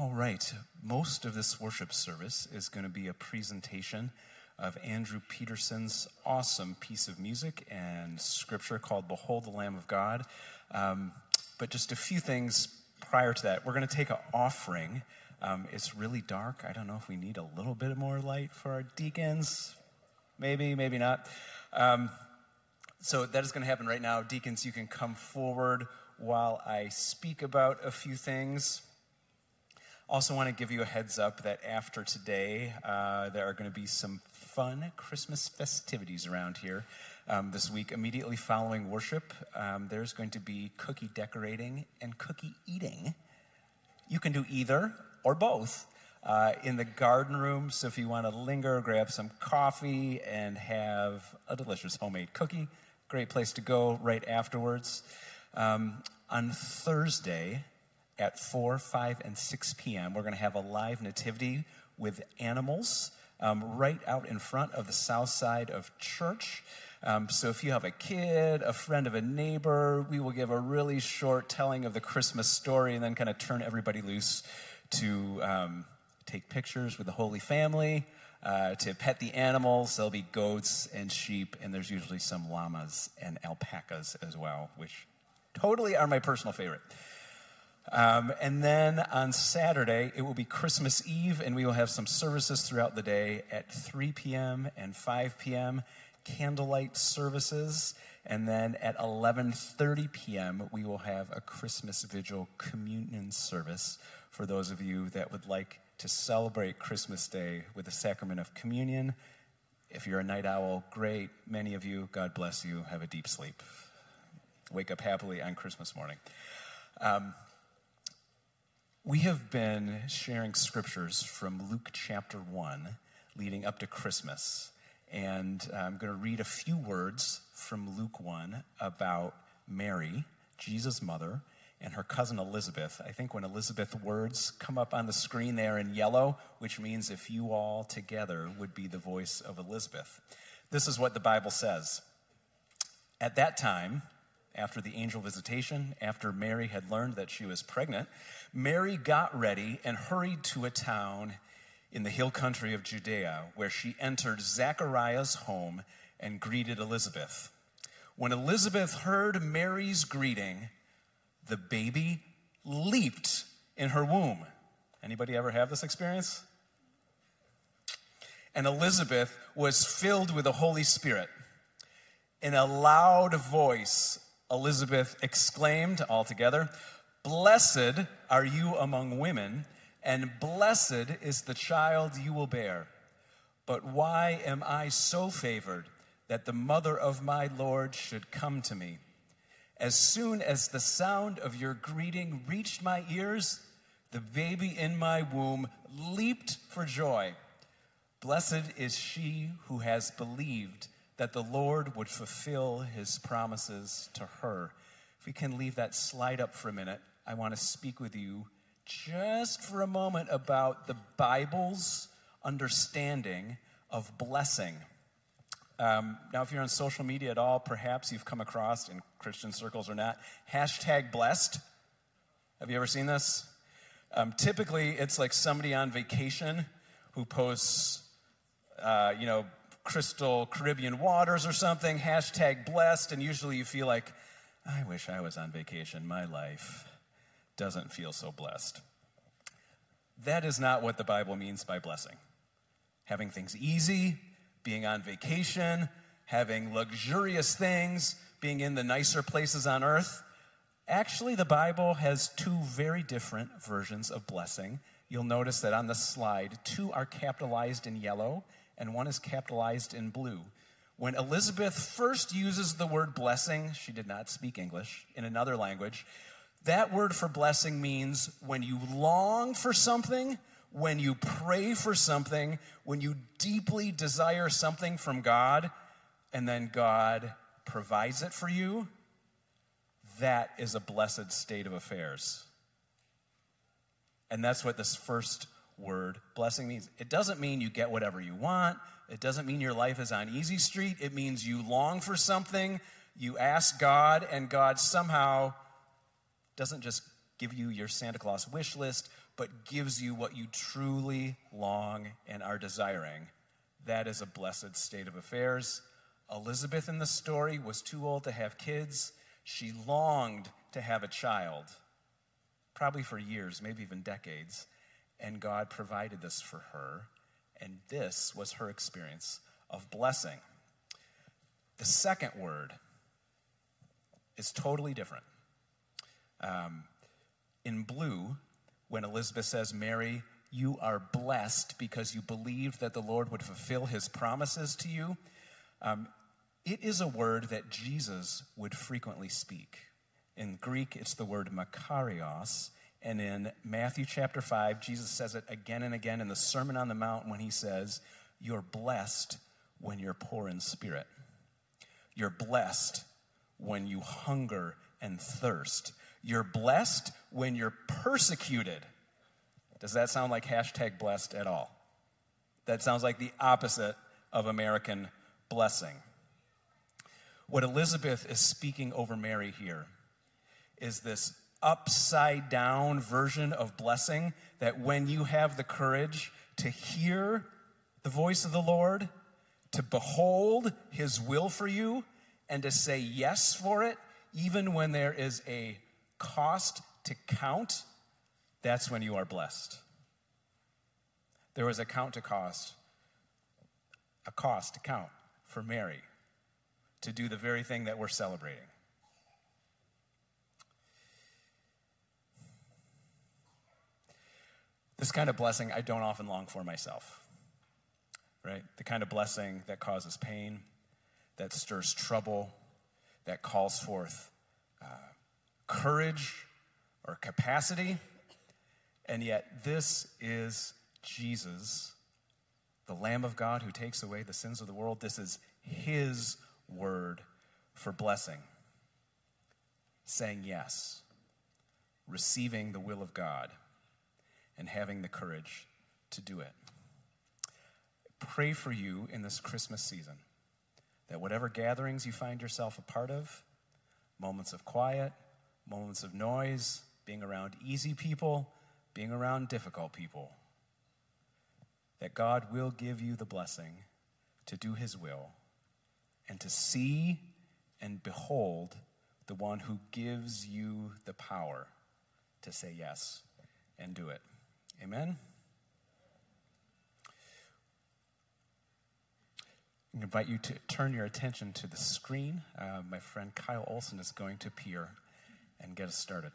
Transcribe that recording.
All right, most of this worship service is going to be a presentation of Andrew Peterson's awesome piece of music and scripture called Behold the Lamb of God. Um, but just a few things prior to that. We're going to take an offering. Um, it's really dark. I don't know if we need a little bit more light for our deacons. Maybe, maybe not. Um, so that is going to happen right now. Deacons, you can come forward while I speak about a few things. Also, want to give you a heads up that after today, uh, there are going to be some fun Christmas festivities around here. Um, this week, immediately following worship, um, there's going to be cookie decorating and cookie eating. You can do either or both uh, in the garden room. So if you want to linger, grab some coffee and have a delicious homemade cookie, great place to go right afterwards. Um, on Thursday, at 4, 5, and 6 p.m. We're going to have a live nativity with animals um, right out in front of the south side of church. Um, so if you have a kid, a friend of a neighbor, we will give a really short telling of the Christmas story and then kind of turn everybody loose to um, take pictures with the Holy Family, uh, to pet the animals. There'll be goats and sheep, and there's usually some llamas and alpacas as well, which totally are my personal favorite. Um, and then on Saturday, it will be Christmas Eve, and we will have some services throughout the day at 3 p.m. and 5 p.m. Candlelight services, and then at 11:30 p.m. we will have a Christmas Vigil communion service for those of you that would like to celebrate Christmas Day with the sacrament of communion. If you're a night owl, great. Many of you, God bless you. Have a deep sleep. Wake up happily on Christmas morning. Um, we have been sharing scriptures from Luke chapter 1 leading up to Christmas. And I'm going to read a few words from Luke 1 about Mary, Jesus' mother, and her cousin Elizabeth. I think when Elizabeth words come up on the screen there in yellow, which means if you all together would be the voice of Elizabeth. This is what the Bible says. At that time, after the angel visitation, after Mary had learned that she was pregnant, Mary got ready and hurried to a town in the hill country of Judea, where she entered Zachariah's home and greeted Elizabeth. When Elizabeth heard Mary's greeting, the baby leaped in her womb. Anybody ever have this experience? And Elizabeth was filled with the Holy Spirit. In a loud voice, Elizabeth exclaimed all together, Blessed are you among women, and blessed is the child you will bear. But why am I so favored that the mother of my Lord should come to me? As soon as the sound of your greeting reached my ears, the baby in my womb leaped for joy. Blessed is she who has believed that the Lord would fulfill his promises to her. If we can leave that slide up for a minute, I want to speak with you just for a moment about the Bible's understanding of blessing. Um, now, if you're on social media at all, perhaps you've come across, in Christian circles or not, hashtag blessed. Have you ever seen this? Um, typically, it's like somebody on vacation who posts, uh, you know, crystal Caribbean waters or something, hashtag blessed, and usually you feel like, I wish I was on vacation. My life doesn't feel so blessed. That is not what the Bible means by blessing. Having things easy, being on vacation, having luxurious things, being in the nicer places on earth. Actually, the Bible has two very different versions of blessing. You'll notice that on the slide, two are capitalized in yellow and one is capitalized in blue. When Elizabeth first uses the word blessing, she did not speak English, in another language, that word for blessing means when you long for something, when you pray for something, when you deeply desire something from God, and then God provides it for you, that is a blessed state of affairs. And that's what this first word blessing means. It doesn't mean you get whatever you want. It doesn't mean your life is on easy street. It means you long for something, you ask God, and God somehow doesn't just give you your Santa Claus wish list, but gives you what you truly long and are desiring. That is a blessed state of affairs. Elizabeth in the story was too old to have kids. She longed to have a child, probably for years, maybe even decades. And God provided this for her. And this was her experience of blessing. The second word is totally different. Um, in blue, when Elizabeth says, Mary, you are blessed because you believed that the Lord would fulfill his promises to you, um, it is a word that Jesus would frequently speak. In Greek, it's the word makarios. And in Matthew chapter 5, Jesus says it again and again in the Sermon on the Mount when he says, You're blessed when you're poor in spirit. You're blessed when you hunger and thirst. You're blessed when you're persecuted. Does that sound like hashtag blessed at all? That sounds like the opposite of American blessing. What Elizabeth is speaking over Mary here is this upside down version of blessing that when you have the courage to hear the voice of the Lord, to behold his will for you, and to say yes for it, even when there is a cost to count, that's when you are blessed. There was a count to cost, a cost to count for Mary to do the very thing that we're celebrating. This kind of blessing I don't often long for myself, right? The kind of blessing that causes pain, that stirs trouble, that calls forth uh, courage or capacity. And yet, this is Jesus, the Lamb of God who takes away the sins of the world. This is His word for blessing. Saying yes, receiving the will of God, and having the courage to do it. Pray for you in this Christmas season that whatever gatherings you find yourself a part of, moments of quiet, moments of noise, being around easy people, being around difficult people, that God will give you the blessing to do His will and to see and behold the one who gives you the power to say yes and do it. Amen? I invite you to turn your attention to the screen. Uh, my friend Kyle Olson is going to appear and get us started.